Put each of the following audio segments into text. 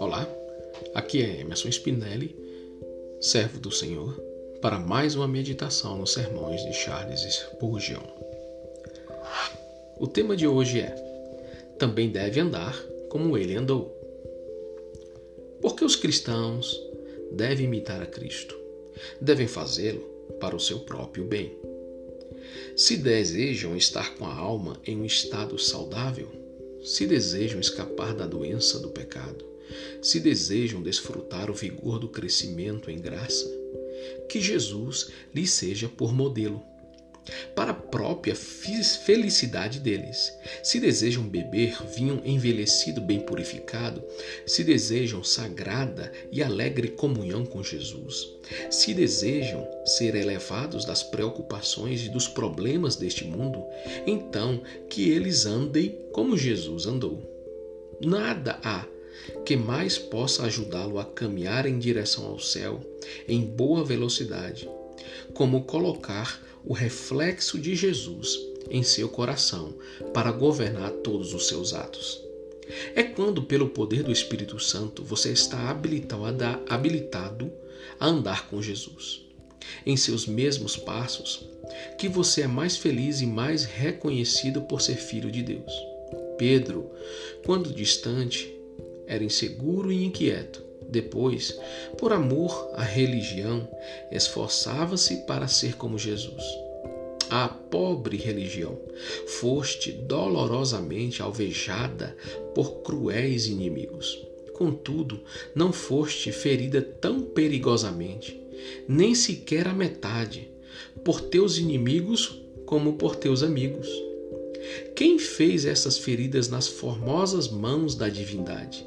Olá, aqui é Emerson Spinelli, servo do Senhor, para mais uma meditação nos sermões de Charles Spurgeon. O tema de hoje é: Também deve andar como ele andou. Porque os cristãos devem imitar a Cristo, devem fazê-lo para o seu próprio bem. Se desejam estar com a alma em um estado saudável, se desejam escapar da doença do pecado, se desejam desfrutar o vigor do crescimento em graça, que Jesus lhes seja por modelo para a própria felicidade deles. Se desejam beber vinho envelhecido bem purificado, se desejam sagrada e alegre comunhão com Jesus, se desejam ser elevados das preocupações e dos problemas deste mundo, então que eles andem como Jesus andou. Nada há que mais possa ajudá-lo a caminhar em direção ao céu em boa velocidade, como colocar o reflexo de Jesus em seu coração para governar todos os seus atos. É quando, pelo poder do Espírito Santo, você está habilitado a andar com Jesus, em seus mesmos passos, que você é mais feliz e mais reconhecido por ser filho de Deus. Pedro, quando distante, era inseguro e inquieto. Depois, por amor à religião, esforçava-se para ser como Jesus. Ah, pobre religião, foste dolorosamente alvejada por cruéis inimigos. Contudo, não foste ferida tão perigosamente, nem sequer a metade, por teus inimigos como por teus amigos. Quem fez essas feridas nas formosas mãos da divindade?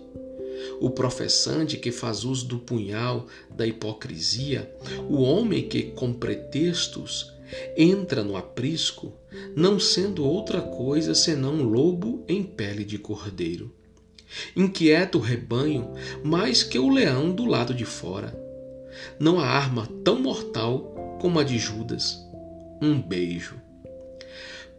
O professante que faz uso do punhal da hipocrisia, o homem que, com pretextos, entra no aprisco, não sendo outra coisa senão um lobo em pele de cordeiro. Inquieta o rebanho mais que o leão do lado de fora. Não há arma tão mortal como a de Judas. Um beijo.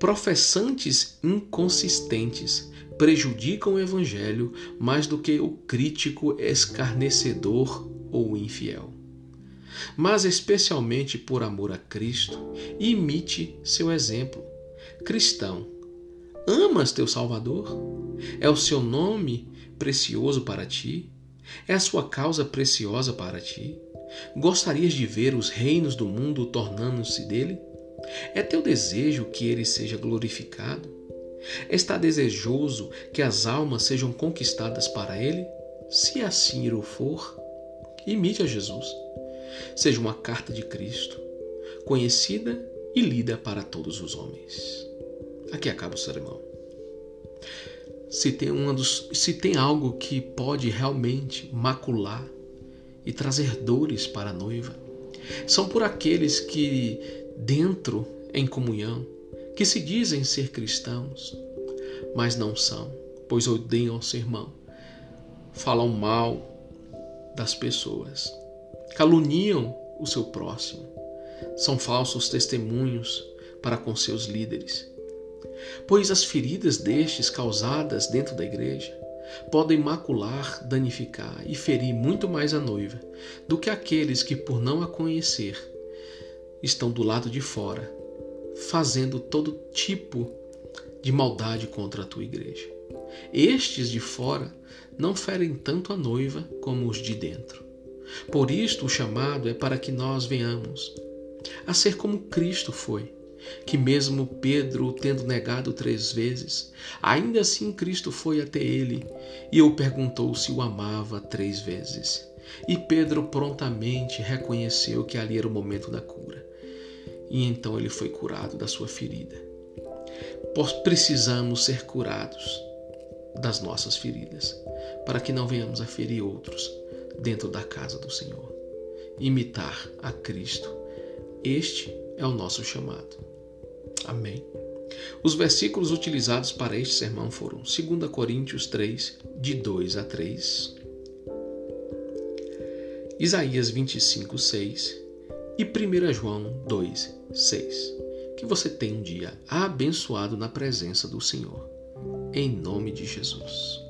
Professantes inconsistentes prejudicam o evangelho mais do que o crítico escarnecedor ou infiel. Mas, especialmente por amor a Cristo, imite seu exemplo. Cristão, amas teu Salvador? É o seu nome precioso para ti? É a sua causa preciosa para ti? Gostarias de ver os reinos do mundo tornando-se dele? É teu desejo que ele seja glorificado? Está desejoso que as almas sejam conquistadas para Ele? Se assim o for, imite a Jesus. Seja uma carta de Cristo, conhecida e lida para todos os homens. Aqui acaba o sermão. Se tem, uma dos, se tem algo que pode realmente macular e trazer dores para a noiva, são por aqueles que, dentro em comunhão, que se dizem ser cristãos, mas não são, pois odeiam o seu irmão, falam mal das pessoas, caluniam o seu próximo, são falsos testemunhos para com seus líderes. Pois as feridas destes causadas dentro da igreja podem macular, danificar e ferir muito mais a noiva do que aqueles que, por não a conhecer, estão do lado de fora fazendo todo tipo de maldade contra a tua igreja. Estes de fora não ferem tanto a noiva como os de dentro. Por isto o chamado é para que nós venhamos a ser como Cristo foi, que mesmo Pedro tendo negado três vezes, ainda assim Cristo foi até ele e o perguntou se o amava três vezes. E Pedro prontamente reconheceu que ali era o momento da cura e então ele foi curado da sua ferida. Precisamos ser curados das nossas feridas, para que não venhamos a ferir outros dentro da casa do Senhor. Imitar a Cristo. Este é o nosso chamado. Amém. Os versículos utilizados para este sermão foram 2 Coríntios 3, de 2 a 3, Isaías 25, 6 e 1 João 2, 6 Que você tenha um dia abençoado na presença do Senhor. Em nome de Jesus.